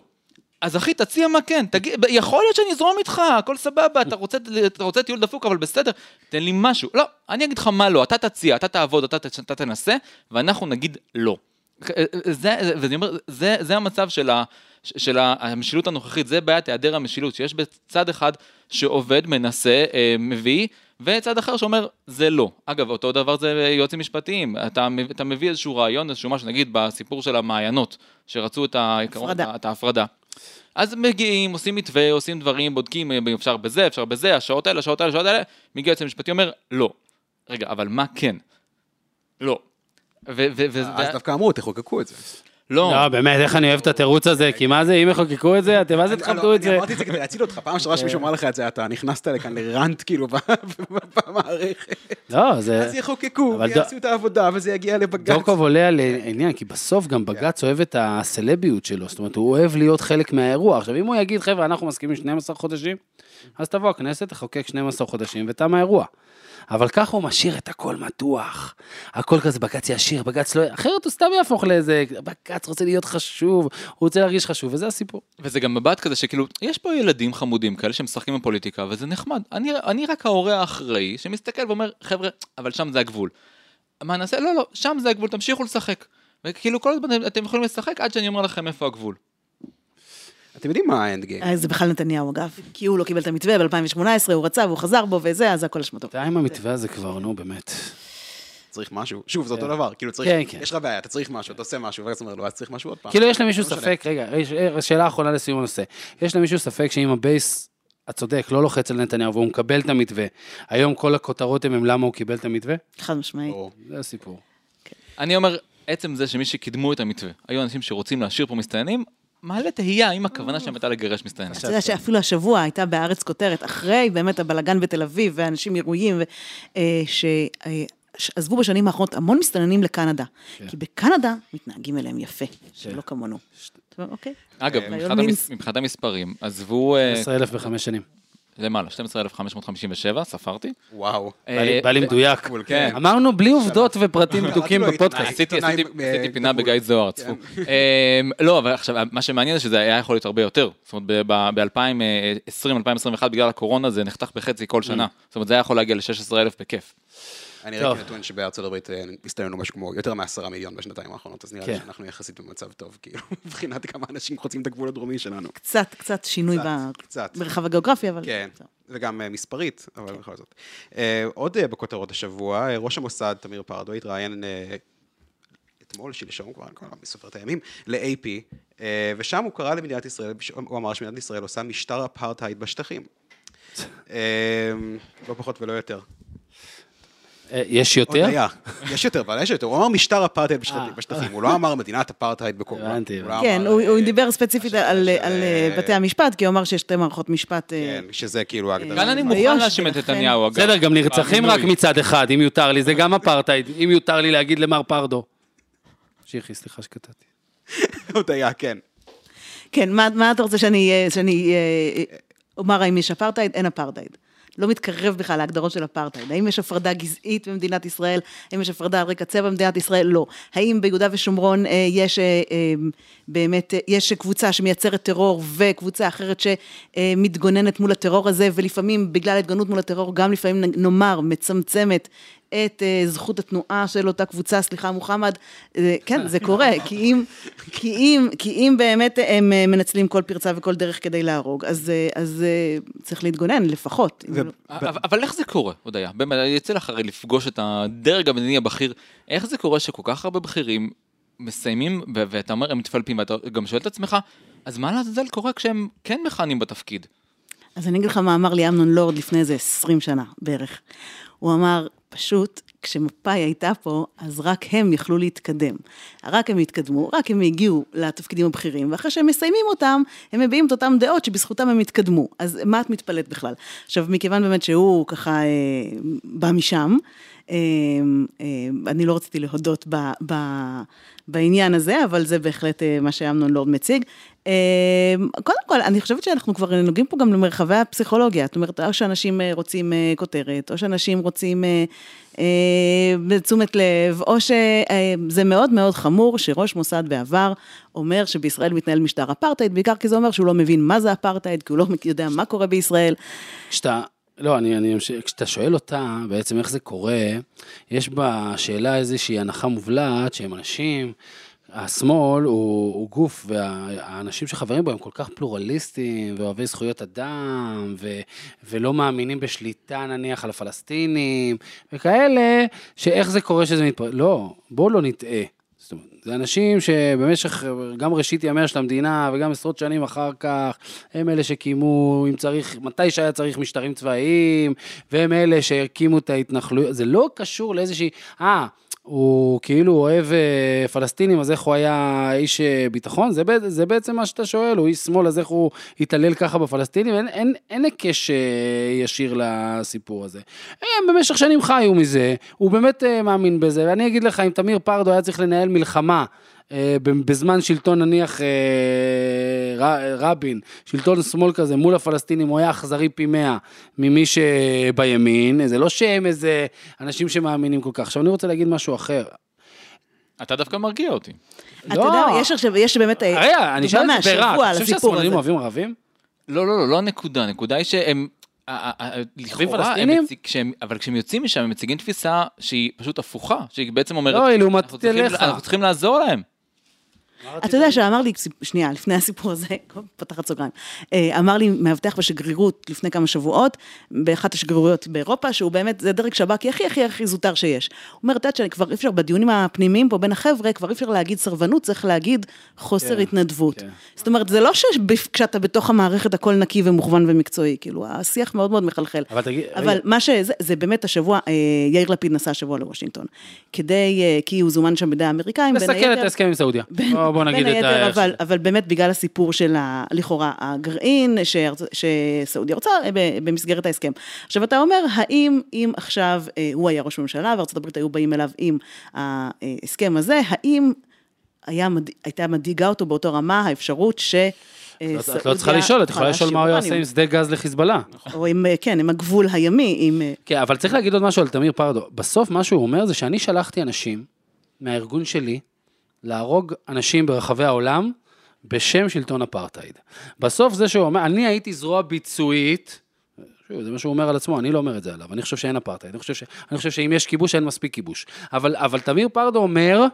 אז אחי תציע מה כן, תגיד, יכול להיות שאני אזרום איתך, הכל סבבה, אתה רוצה, אתה רוצה טיול דפוק, אבל בסדר, תן לי משהו. לא, אני אגיד לך מה לא, אתה תציע, אתה תעבוד, אתה, ת- אתה תנסה, ואנחנו נגיד לא. זה, ואני אומר, זה, זה המצב של, ה, של המשילות הנוכחית, זה בעיית היעדר המשילות, שיש בצד אחד שעובד, מנסה, אה, מביא, וצד אחר שאומר, זה לא. אגב, אותו דבר זה יועצים משפטיים, אתה, אתה מביא איזשהו רעיון, איזשהו משהו, נגיד בסיפור של המעיינות, שרצו את העיקרון, הפרדה. את ההפרדה. אז מגיעים, עושים מתווה, עושים דברים, בודקים, אה, אפשר בזה, אפשר בזה, השעות האלה, השעות האלה, השעות האלה, מגיע היועץ המשפטי אומר, לא. רגע, אבל מה כן? לא. ו- ו- ו- אז דווקא אמרו, תחוקקו את זה. לא, לא, באמת, איך אני אוהב את התירוץ הזה, כי מה זה, אם יחוקקו את זה, אתם מה זה אני- תכבדו לא, את זה? אני אמרתי את זה כדי להציל אותך, פעם שעברה שמישהו אמר לך את זה, אתה נכנסת לכאן לרנט כאילו במערכת. לא, זה... אז יחוקקו, אבל ויעשו את העבודה, וזה יגיע לבג"ץ. דוקוב עולה על עניין, כי בסוף גם בג"ץ אוהב את הסלביות שלו, זאת אומרת, הוא אוהב להיות חלק מהאירוע. עכשיו, אם הוא יגיד, חבר'ה, אנחנו מסכימים 12 חודשים, אז תבוא הכנסת, תחוקק 12 חודשים ותם האירוע. אבל ככה הוא משאיר את הכל מתוח. הכל כזה, בג"ץ ישיר, בג"ץ לא... אחרת הוא סתם יהפוך לאיזה... בג"ץ רוצה להיות חשוב, הוא רוצה להרגיש חשוב, וזה הסיפור. וזה גם מבט כזה שכאילו, יש פה ילדים חמודים כאלה שמשחקים בפוליטיקה, וזה נחמד. אני, אני רק ההורה האחראי שמסתכל ואומר, חבר'ה, אבל שם זה הגבול. מה נעשה? לא, לא, שם זה הגבול, תמשיכו לשחק. וכאילו כל הזמן אתם יכולים לשחק עד שאני אומר לכם איפה הגבול. אתם יודעים מה האנד גיים? אה, זה בכלל נתניהו, אגב. כי הוא לא קיבל את המתווה ב-2018, הוא רצה והוא חזר בו וזה, אז זה הכל אשמתו. די עם המתווה הזה כבר, נו, באמת. צריך משהו. שוב, זה אותו דבר, כאילו צריך, כן, כן. יש לך בעיה, אתה צריך משהו, אתה עושה משהו, ואז אומר לו, אז צריך משהו עוד פעם. כאילו יש למישהו לא. ספק, רגע, יש- אה, שאלה אחרונה לסיום הנושא. יש למישהו ספק שאם הבייס, הצודק, לא לוחץ על נתניהו והוא מקבל את המתווה, היום כל הכותרות הן למה הוא קיבל את המתווה? חד משמעית. זה הסיפור. אני אומר, עצם זה שמי שקידמו את המתווה, היו אנשים שרוצים להשאיר פה מסתננים, מעלה תהייה האם הכוונה שלהם הייתה לגרש מסתננים. אתה יודע שאפילו השבוע הייתה בארץ כותרת, אחרי באמת הבלגן בתל אביב, ואנשים אירועים, ו- אה, עזבו בשנים האחרונות המון מסתננים לקנדה. כי בקנדה מתנהגים אליהם יפה, שלא כמונו. אוקיי. אגב, אה, מבחינת המספרים, עזבו אה, 10,000 בחמש שנים. למעלה, 12,557, ספרתי. וואו. בא לי- אה, בא לי מדויק. בול, כן. אמרנו בלי עובדות ופרטים בדוקים לו בפודקאסט. עשיתי, ב- פינה. בגיא זוהר, צפו. אמ, לא, אבל עכשיו, מה שמעניין זה שזה היה יכול להיות הרבה יותר. זאת אומרת, ב-2020-2021, בגלל הקורונה, זה נחתך בחצי כל שנה. זאת אומרת, זה היה יכול להגיע ל-16,000 בכיף. אני. ראיתי נתון שבארצות הברית אה, הסתיינו משהו כמו יותר מעשרה מיליון בשנתיים האחרונות, אז נראה לי כן. שאנחנו יחסית במצב טוב, כאילו, מבחינת כמה אנשים חוצים את הגבול הדרומי שלנו. קצת, קצת שינוי קצת, ב- קצת. במרחב הגיאוגרפי, אבל... כן. וגם אה, מספרית, אבל בכל זאת. אה, עוד בכותרות השבוע, ראש המוסד, תמיר פרדו, התראיין אתמול, שלשום כבר, כבר בסופר את הימים, ל-AP, ושם הוא קרא למדינת ישראל, הוא אמר שמדינת ישראל עושה משטר אפרטהייד בשטחים. לא פחות ולא יותר. אה, יש יותר? יש יותר, אבל יש יותר. הוא אמר משטר אפרטהייד בשטחים, אה. הוא לא אמר מדינת אפרטהייד בקורונה. הבנתי, לא הבנתי. כן, אמר, הוא אה, דיבר ספציפית על אה, בתי המשפט, כי הוא אמר שיש שתי מערכות משפט. אה, כן, שזה כאילו ההגדרה. כאן אני ביו"ש, מוכן להאשים את נתניהו, אגב. בסדר, גם נרצחים רק. מצד אחד, אם יותר לי, זה גם אפרטהייד, אם יותר לי להגיד למר פרדו. שיחי, סליחה שקטעתי. הודיה, כן. כן, מה, אתה רוצה שאני, אה, אה, אומר האם יש אפרטהייד? אין אפרטהייד. לא מתקרב בכלל להגדרות של אפרטהייד. האם יש הפרדה גזעית במדינת ישראל? האם יש הפרדה על רקע צבע במדינת ישראל? לא. האם ביהודה ושומרון אה, יש אה, אה, באמת, אה, יש קבוצה שמייצרת טרור וקבוצה אחרת שמתגוננת מול הטרור הזה, ולפעמים בגלל ההתגוננות מול הטרור, גם לפעמים נאמר, מצמצמת את אה, זכות התנועה של אותה קבוצה, סליחה מוחמד, אה, כן, זה קורה, כי אם, כי אם, כי אם באמת הם אה, מנצלים כל פרצה וכל דרך כדי להרוג, אז, אז צריך להתגונן לפחות. ו- לא- אבל אבל איך זה קורה, הודיה? באמת, יצא לך הרי לפגוש את הדרג המדיני הבכיר, איך זה קורה שכל כך הרבה בכירים מסיימים, ו- ואתה אומר, הם מתפלפים, ואתה גם שואל את עצמך, אז מה לעזאזל קורה כשהם כן מכהנים בתפקיד? אז אני אגיד לך מה אמר לי אמנון לורד לפני איזה 20 שנה בערך. הוא אמר, פשוט, כשמפא"י הייתה פה, אז רק הם יכלו להתקדם. רק הם התקדמו, רק הם הגיעו לתפקידים הבכירים, ואחרי שהם מסיימים אותם, הם מביעים את אותם דעות שבזכותם הם התקדמו. אז מה את מתפלאת בכלל? עכשיו, מכיוון באמת שהוא ככה אה, בא משם, אני לא רציתי להודות ב, ב, בעניין הזה, אבל זה בהחלט אה, מה שאמנון לורד מציג. אה, קודם כל, אני חושבת שאנחנו כבר נוגעים פה גם למרחבי הפסיכולוגיה. זאת אומרת, או שאנשים אה, רוצים אה, כותרת, או שאנשים רוצים תשומת לב, או שזה מאוד מאוד חמור שראש מוסד בעבר אומר שבישראל מתנהל משטר אפרטהייד, בעיקר כי זה אומר שהוא לא מבין מה זה אפרטהייד, כי הוא לא יודע מה קורה בישראל. כשאתה, לא, אני, אני כשאתה שואל אותה בעצם איך זה קורה, יש בשאלה איזושהי הנחה מובלעת שהם אנשים, השמאל הוא, הוא גוף והאנשים שחברים בו הם כל כך פלורליסטים ואוהבי זכויות אדם ו, ולא מאמינים בשליטה נניח על הפלסטינים וכאלה, שאיך זה קורה שזה מתפרק, לא, בואו לא נטעה. זאת אומרת, זה אנשים שבמשך, גם ראשית ימיה של המדינה וגם עשרות שנים אחר כך, הם אלה שקיימו, אם צריך, מתי שהיה צריך משטרים צבאיים, והם אלה שהקימו את ההתנחלויות, זה לא קשור לאיזושהי, אה, הוא כאילו אוהב אה, פלסטינים, אז איך הוא היה איש אה, ביטחון? זה, זה בעצם מה שאתה שואל, הוא איש שמאל, אז איך הוא התעלל ככה בפלסטינים? אין, אין, אין היקש אה, ישיר לסיפור הזה. הם במשך שנים חיו מזה, הוא באמת מאמין בזה, ואני אגיד לך, אם תמיר פרדו היה צריך לנהל מלחמה, בזמן שלטון נניח אה, רבין, שלטון שמאל כזה מול הפלסטינים, הוא היה אכזרי פי מאה ממי שבימין, זה לא שהם איזה אנשים שמאמינים כל כך. עכשיו אני רוצה להגיד משהו אחר. אתה דווקא מרגיע אותי. אתה יודע, יש עכשיו, יש באמת אה, רגע, אני דוגמה אשאל את זה ברק, מהשבוע אתה על חושב הסיפור שהשמאלנים. אוהבים ערבים? לא, לא, לא, לא הנקודה, הנקודה היא שהם... לכאורה, הם אבל כשהם יוצאים משם, הם מציגים תפיסה שהיא פשוט הפוכה, שהיא בעצם אומרת, לא, היא לעומתית אליך. אנחנו צריכים לעזור להם. אתה יודע שאמר לי, שנייה, לפני הסיפור הזה, פתחת סוגריים, אה, אמר לי מאבטח בשגרירות לפני כמה שבועות, באחת השגרירויות באירופה, שהוא באמת, זה דרג שב"כי הכי הכי הכי זוטר שיש. הוא אומר, את יודעת שכבר אי אפשר, בדיונים הפנימיים פה בין החבר'ה, כבר אי אפשר להגיד סרבנות, צריך להגיד חוסר כן, התנדבות. כן. זאת אומרת, זה לא שכשאתה בתוך המערכת הכל נקי ומוכוון ומקצועי, כאילו, השיח מאוד מאוד מחלחל. אבל. מה שזה, זה באמת השבוע, אה, יאיר לפיד נסע השבוע לוושינגטון, כדי, אה, כי הוא זומן שם בידי האמריקאים, לסכל את ההסכם עם סעודיה. בוא- בוא, נגיד בין את היתר, ה... אבל, אבל באמת בגלל הסיפור של ה, לכאורה הגרעין שארצ... שסעודיה רוצה אה, במסגרת ההסכם. עכשיו אתה אומר, האם אם עכשיו אה, הוא היה ראש ממשלה וארצות הברית היו באים אליו עם ההסכם הזה, האם היה, הייתה מדאיגה אותו באותו רמה האפשרות ש... אה, את לא צריכה לשאול, את יכולה לשאול מה הוא היה עושה עם שדה גז לחיזבאללה. או עם, כן, עם הגבול הימי, עם... כן, אבל צריך להגיד עוד משהו על תמיר פרדו. בסוף מה שהוא אומר זה שאני שלחתי אנשים מהארגון שלי להרוג אנשים ברחבי העולם בשם שלטון אפרטהייד. בסוף זה שהוא אומר, אני הייתי זרוע ביצועית, שוב, זה מה שהוא אומר על עצמו, אני לא אומר את זה עליו, אני חושב שאין אפרטהייד, אני חושב, ש... אני חושב שאם יש כיבוש, אין מספיק כיבוש. אבל, אבל תמיר פרדו אומר,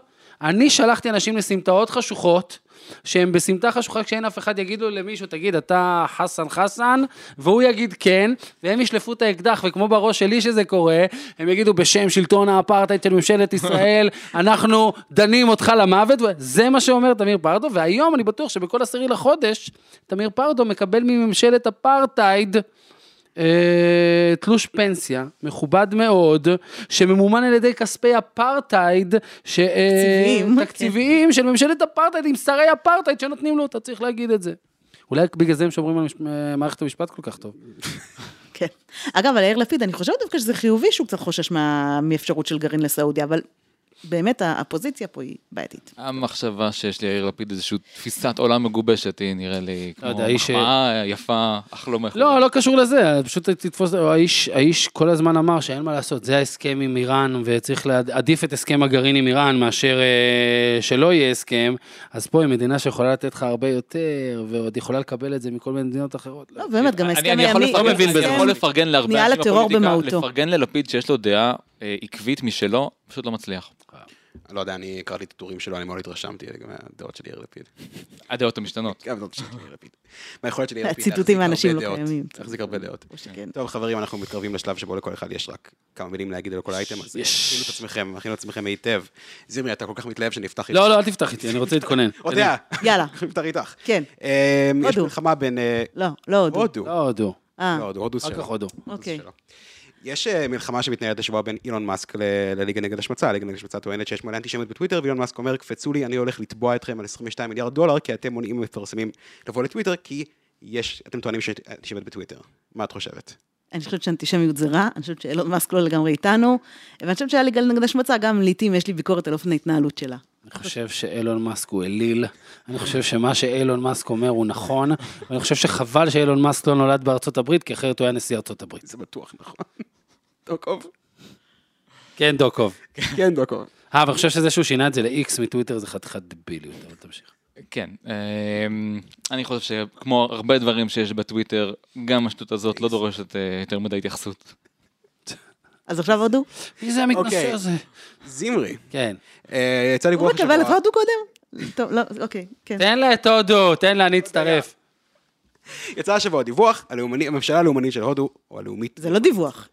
אני שלחתי אנשים לסמטאות חשוכות, שהם בסמטה חשוכה כשאין אף אחד יגידו למישהו, תגיד, אתה חסן חסן, והוא יגיד כן, והם ישלפו את האקדח, וכמו בראש שלי שזה קורה, הם יגידו בשם שלטון האפרטהייד של ממשלת ישראל, אנחנו דנים אותך למוות, זה מה שאומר תמיר פרדו, והיום אני בטוח שבכל עשירי לחודש, תמיר פרדו מקבל מממשלת אפרטהייד, אה, תלוש פנסיה מכובד מאוד, שממומן על ידי כספי אפרטהייד, ש- אה, תקציביים, תקציביים של ממשלת אפרטהייד עם שרי אפרטהייד שנותנים לו, אתה צריך להגיד את זה. אולי בגלל זה הם שומרים על מש- אה, מערכת המשפט כל כך טוב. כן. אגב, על יאיר לפיד, אני חושבת דווקא שזה חיובי שהוא קצת חושש מה- מאפשרות של גרעין לסעודיה, אבל באמת הפוזיציה פה היא בעייתית. המחשבה שיש ליאיר לפיד איזושהי תפיסת עולם מגובשת, היא נראה לי כמו יודע, איש- מחמאה יפה, אך לא מחוברת. לא, לא קשור לזה, פשוט תתפוס, האיש, האיש כל הזמן אמר שאין מה לעשות, זה ההסכם עם איראן, וצריך להעדיף את הסכם הגרעין עם איראן מאשר אה, שלא יהיה הסכם, אז פה היא מדינה שיכולה לתת לך הרבה יותר, ועוד יכולה לקבל את זה מכל מיני מדינות אחרות. לא, באמת, גם אני- ההסכם אני הימי... לפרגן- מבין בזה. אני יכול לפרגן להרבה אנשים בפוליטיקה. לפרגן ללפיד שיש לו דעה אה, עקבית משלו, פשוט לא מצליח. אני לא יודע, אני קראתי את הטורים שלו, אני מאוד התרשמתי לגבי הדעות של יאיר לפיד. הדעות המשתנות. גם הדעות של יאיר לפיד. מה היכולת של יאיר לפיד הציטוטים להחזיק מהאנשים הרבה לא דעות. קיימים. להחזיק הרבה דעות. טוב, חברים, אנחנו מתקרבים לשלב שבו לכל אחד יש רק כמה מילים להגיד על כל אייטם, אז הכינו את עצמכם, הכינו את עצמכם היטב. זימרי, אתה כל כך מתלהב שאני אפתח איתך. לא, לא, אל תפתח איתי, אני רוצה להתכונן. עוד דעה. יאללה. אנחנו נפתח איתך. כן. אמ, יש הודו. מלחמה בין... אה, לא, לא הודו. הודו. לא הודו, אה, לא, הודו, יש אה, מלחמה שמתנהלת השבוע בין אילון מאסק לליגה נגד השמצה, הליגה נגד השמצה טוענת שיש מלא אנטישמיות בטוויטר, ואילון מאסק אומר, קפצו לי, אני הולך לתבוע אתכם על 22 מיליארד דולר, כי אתם מונעים ממפרסמים לבוא לטוויטר, כי יש, אתם טוענים שיש אנטישמיות בטוויטר. מה את חושבת? אני חושבת שאנטישמיות זה רע, אני חושבת שאילון מאסק לא לגמרי איתנו, ואני חושבת שהיה לי גל נגד השמצה, גם לעיתים יש לי ביקורת על אופן ההתנהלות שלה. אני חושב שאילון מאסק הוא אליל, אני חושב שמה שאילון מאסק אומר הוא נכון, ואני חושב שחבל שאילון מאסק לא נולד בארצות הברית, כי אחרת הוא היה נשיא ארצות הברית. זה בטוח נכון. דוקוב? כן, דוקוב. כן, דוקוב. אה, אבל אני חושב שזה שהוא שינה את זה ל-X מטוויטר זה חתיכת דביליות, אבל תמשיך. כן, אמ, אני חושב שכמו הרבה דברים שיש בטוויטר, גם השטות הזאת לא דורשת אה, יותר מדי התייחסות. אז עכשיו הודו? מי זה המתנשא אוקיי. הזה? זימרי, כן. אה, יצא הוא דיווח מקבל את הודו קודם? טוב, לא, אוקיי, כן. תן לה את הודו, תן לה, אני אצטרף. יצא השבוע דיווח, הלאומני- הממשלה הלאומנית של הודו, או הלאומית... זה לא דיווח,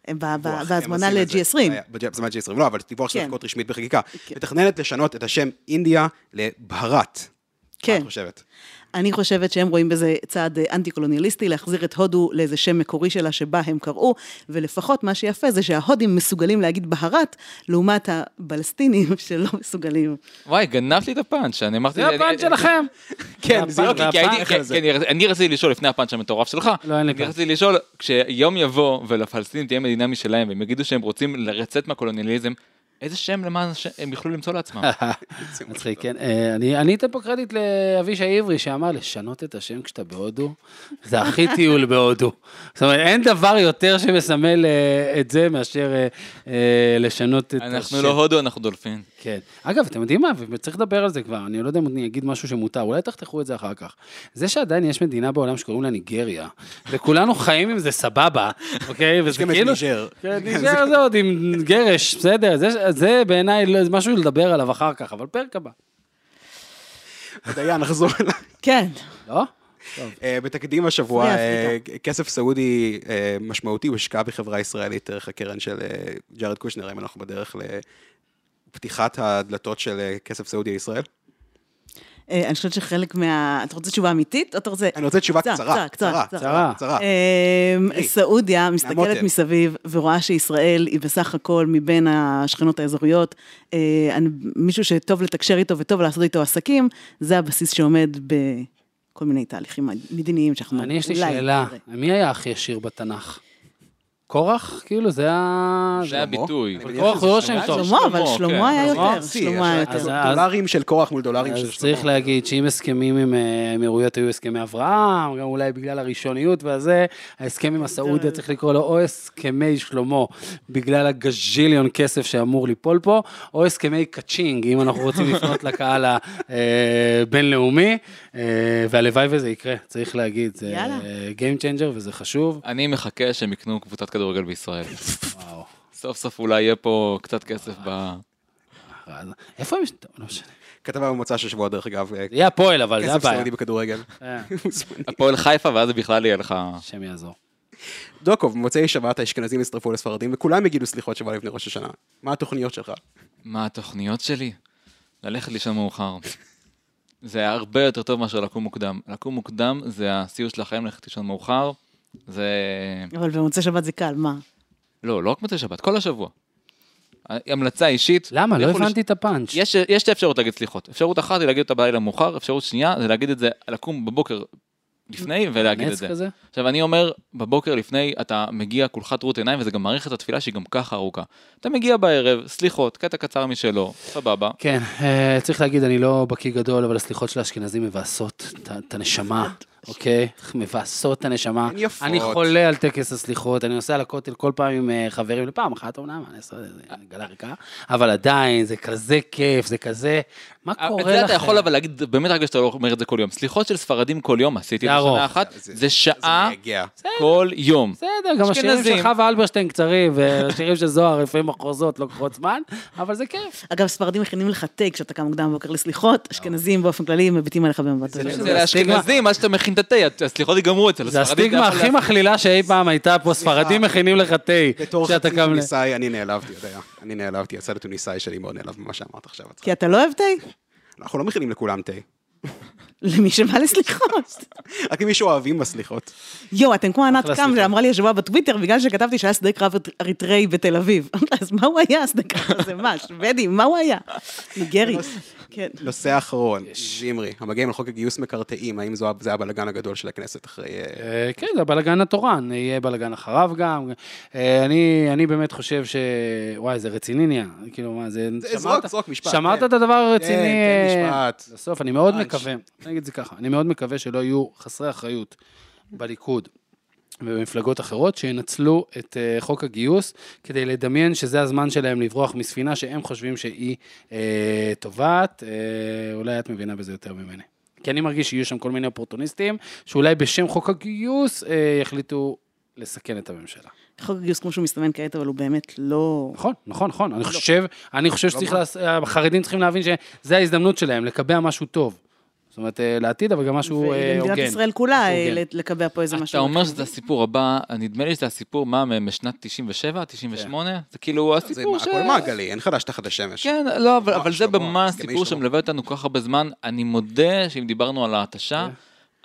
בהזמנה עושים את זה. ל-G20. היה- בהזמנה ל-G20, לא, אבל דיווח של כן. לפחות רשמית בחקיקה. כן. מתכננת לשנות את השם אינדיה לבהרת. מה כן. את חושבת? אני חושבת שהם רואים בזה צעד אה, אנטי-קולוניאליסטי, להחזיר את הודו לאיזה שם מקורי שלה שבה הם קראו, ולפחות מה שיפה זה שההודים מסוגלים להגיד בהרת, לעומת הפלסטינים שלא מסוגלים. וואי, גנבת לי את הפאנץ', אני אמרתי... זה אני- הפאנץ' שלכם. כן, זה לא כי אני רצ- אני רציתי לשאול לפני הפאנץ' המטורף שלך, לא, אני. רציתי לשאול, כשיום יבוא ולפלסטינים תהיה מדינה משלהם והם יגידו שהם רוצים לצאת מהקולוניאליזם, איזה שם למען הם יוכלו למצוא לעצמם? מצחיק, כן. אה, אני אני אתן פה קרדיט לאבישי עברי, שאמר לשנות את השם כשאתה בהודו, זה הכי טיול בהודו. זאת אומרת, אין דבר יותר שמסמל אה, את זה מאשר אה, לשנות את השם. אנחנו לא הודו, אנחנו דולפין. כן. אגב, אתם יודעים מה? וצריך לדבר על זה כבר, אני לא יודע אם אני אגיד משהו שמותר, אולי תחתכו את זה אחר כך. זה שעדיין יש מדינה בעולם שקוראים לה ניגריה, וכולנו חיים עם זה סבבה, אוקיי? וזה גם את כאילו... ניג'ר. כן, ניג'ר זה עוד עם גרש, בסדר, זה, בעיניי לא- זה משהו לדבר עליו אחר כך, אבל פרק הבא. דיין, נחזור אליי. כן, לא? אה, בתקדים השבוע, אה, כסף סעודי אה, משמעותי הושקע בחברה ישראלית דרך הקרן של ג'ארד קושנר, האם אנחנו בדרך לפתיחת הדלתות של כסף סעודי לישראל? אה, אני חושבת שחלק מה... אתה רוצה תשובה אמיתית, או אתה רוצה... אני רוצה תשובה קצרה, קצרה, קצרה, קצרה, קצרה. תראי, סעודיה מסתכלת. מסביב ורואה שישראל היא בסך הכל מבין השכנות האזוריות, אה, אני- מישהו שטוב לתקשר איתו וטוב לעשות איתו עסקים, זה הבסיס שעומד בכל מיני תהליכים מדיניים שאנחנו אני, יש לי שאלה. מי היה הכי עשיר בתנ"ך? קורח? כאילו, זה ה... זה הביטוי. אני מניח קורח הוא לא שלמה. שם טוב. שלמה, אבל שלמה, כן. היה? יותר, שלמה היה יותר. אז- דולרים של קורח מול דולרים של אז שלמה. צריך להגיד שאם הסכמים עם אה, האמירויות היו הסכמי אברהם, גם אולי בגלל הראשוניות והזה, ההסכם עם הסעודיה צריך לקרוא לו או הסכמי שלמה, בגלל הגז'יליון כסף שאמור ליפול פה, או הסכמי ka-ching, אם אנחנו רוצים לפנות לקהל הבינלאומי, אה, והלוואי וזה יקרה, צריך להגיד, זה. אה, Game changer וזה חשוב. אני מחכה שהם יקנו קבוצת כדורגל בישראל. וואו. סוף סוף אולי יהיה פה קצת כסף ב... איפה הם? לא משנה. כתבה במוצא של שבוע, דרך אגב, אה, זה יהיה הפועל, אבל זה כסף הבעיה. סעודי בכדורגל. אה, הפועל חיפה ואז בכלל יהיה לך... השם יעזור. דוקו, במוצאי שבת האשכנזים הצטרפו לספרדים, וכולם יגידו סליחות שבוע לפני ראש השנה. מה התוכניות שלך? מה התוכניות שלי? ללכת לישון מאוחר. זה הרבה יותר טוב מאשר לקום מוקדם. לקום מוקדם זה הסיוט של החיים ללכת לישון מאוחר. זה... אבל במוצאי שבת זה קל, מה? לא, לא רק מוצאי שבת, כל השבוע. המלצה אישית. למה? לא לכו לש- הבנתי את הפאנץ'. יש, יש שתי אפשרויות להגיד סליחות. אפשרות אחת היא להגיד אותה בלילה מאוחר, אפשרות שנייה זה להגיד את זה, לקום בבוקר לפני ולהגיד את זה. כזה? עכשיו אני אומר, בבוקר לפני אתה מגיע כולך טרוט עיניים וזה גם מעריך את התפילה שהיא גם ככה ארוכה. אתה מגיע בערב, סליחות, קטע קצר משלו, סבבה. כן, אה, צריך להגיד, אני לא בקיא גדול, אבל הסליחות של האשכנזים מבאסות את הנשמה, אוקיי? מבאסות את הנשמה. הן יפות. אני חולה על טקס הסליחות, אני נוסע לכותל כל פעם עם אה, חברים, לפעם אחת אומנם, אני אעשה את זה, גלה ריקה, אבל עדיין, זה כזה כיף, זה כזה... מה קורה את לכם? זה אתה יכול אבל להגיד, באמת רק שאתה לא אומר את זה כל יום. סליחות של ספרדים כל יום, עשיתי את זה זה ארוך. שנה אחת, זה- שעה זה מייגע. כל יום. בסדר, גם השירים אשכנזים. של חווה אלברשטיין קצרים, והשירים של זוהר לפעמים מחרוזות לוקחות זמן, אבל זה כיף. אגב, ספרדים מכינים לך תה כשאתה קם מוקדם בבוקר לסליחות, אשכנזים באופן כללי מביטים עליך במבט. זה- לאשכנזים, עד שאתה מכין את התה, הסליחות ייגמרו אצל זה הספרדים. הסטיגמה אתה יכול הכי מכלילה שאי פעם הייתה פה, ספרדים מכינים לך תה, בתור שאתה חצי. טוניסאי, אני נעלבתי, אתה יודע. אני נעלבתי, הצד הטוניסאי שלי מאוד נעלב ממה שאמרת עכשיו. כי אתה לא אוהב תה? אנחנו לא מכינים לכולם תה. למי שבא לסליחות. רק אם מישהו אוהבים בסליחות. יואו, אתם כמו ענת קם. שאמרה לי השבוע בטוויטר, בגלל שכתבתי שהיה שדה קרב אריתראי בתל אביב. אז מה הוא היה, השדה קרב הזה? מה, שוודי, מה הוא היה? ניגרי. כן. נושא אחרון, ז'ימרי, המגעים על חוק הגיוס מקרטעים, האם זו- זה הבלגן הגדול של הכנסת אחרי... אה, אה, כן, זה הבלגן התורן, יהיה בלגן אחריו גם. אה, אני, אני באמת חושב ש... וואי, זה רציני נהיה. כאילו, מה, זה... זרוק, זרוק משפט, שמעת כן. את הדבר הרציני? כן, אה, משפט. בסוף, אני מאוד. מקווה, אני אגיד את זה ככה, אני מאוד מקווה שלא יהיו חסרי אחריות בליכוד ובמפלגות אחרות שינצלו את אה, חוק הגיוס כדי לדמיין שזה הזמן שלהם לברוח מספינה שהם חושבים שהיא אה, טובעת, אה, אולי את מבינה בזה יותר ממני. כי אני מרגיש שיהיו שם כל מיני אופורטוניסטים שאולי בשם חוק הגיוס אה, יחליטו לסכן את הממשלה. חוק הגיוס כמו שהוא מסתמן כעת, אבל הוא באמת לא... נכון, נכון, נכון. אני חושב, אני חושב שצריך, לעש- החרדים צריכים להבין שזה ההזדמנות שלהם, לקבע משהו טוב. זאת אומרת, אה, לעתיד, אבל גם משהו אה, הוגן. ומדינת ישראל כולה אה. לקבע פה איזה משהו. אתה אומר שזה הסיפור הבא, נדמה לי שזה הסיפור, מה, משנת 97, 98? זה כאילו זה הסיפור ש... הכל מעגלי, אין חדש תחת השמש. כן, לא, אבל, לא, אבל זה שלמה, ממש הסכמי סיפור שלמה. שמלווה אותנו כל כך הרבה זמן. אני מודה שאם דיברנו על ההתשה,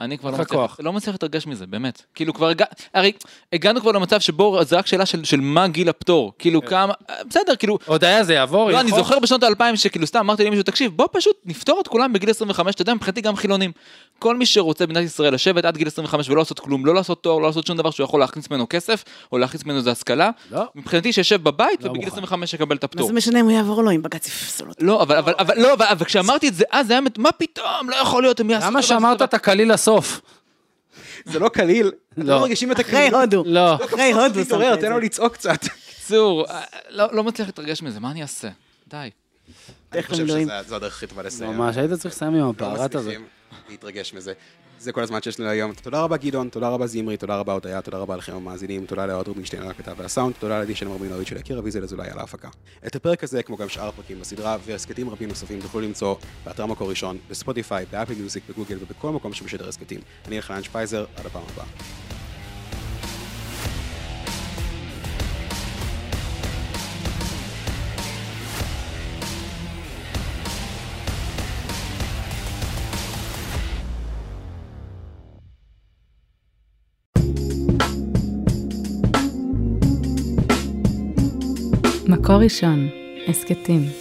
אני כבר לא מצליח, כוח. לא מצליח להתרגש מזה, באמת. כאילו כבר, הגע, הרי הגענו כבר למצב שבו זה רק שאלה של, של מה גיל הפטור. כאילו כמה, בסדר, כאילו, עוד היה זה יעבור, לא, אני? זוכר בשנות האלפיים שכאילו סתם אמרתי למישהו, תקשיב, בוא פשוט נפתור את כולם בגיל 25, אתה יודע, מבחינתי גם חילונים. כל מי שרוצה במדינת ישראל לשבת עד גיל 25 ולא לעשות כלום, לא לעשות תואר, לא לעשות שום דבר שהוא יכול להכניס ממנו כסף, או להכניס ממנו איזה השכלה, לא. מבחינתי שישב בבית לא ובגיל מוכן. 25 יקבל את מה הפטור. זה משנה אם הוא יעבור או לא, אם בג"ץ יפסול אותו. לא, אבל, אבל, אבל, לא, אבל, אבל כשאמרתי את זה אז, זה היה, מת- מה פתאום, לא יכול להיות, הם יעשו... למה שאמרת. את הקליל לסוף? זה לא קליל, לא. לא מרגישים את אחרי הקלילות. הודו. לא. אחרי הודו שמת תתעורר, את תן. לו לצעוק קצת. קיצור, אה, לא, לא מצליח להתרגש מזה, מה אני אעשה? די. אני חושב. שזו הדרך הכי טובה לסיים. ממש, היית צריך לסיים עם לא הפערת הזאת. להתרגש מזה. זה כל הזמן שיש לנו היום. תודה רבה גדעון, תודה רבה זמרי, תודה רבה הודיה, תודה רבה לכם המאזינים, תודה לאוהד רובינשטיין על הכתב והסאונד, תודה לעדי שלם רבינוביץ' של יקיר אביזל אזולאי על ההפקה. את הפרק הזה, כמו גם שאר הפרקים בסדרה והסכתים רבים נוספים תוכלו למצוא באתר מקור ראשון, בספוטיפיי, באפל מיוזיק, בגוגל ובכל מקום שמשדר הסכתים. אני אלחנן שפייזר, עד הפעם הבאה. מקור ראשון, הסכתים.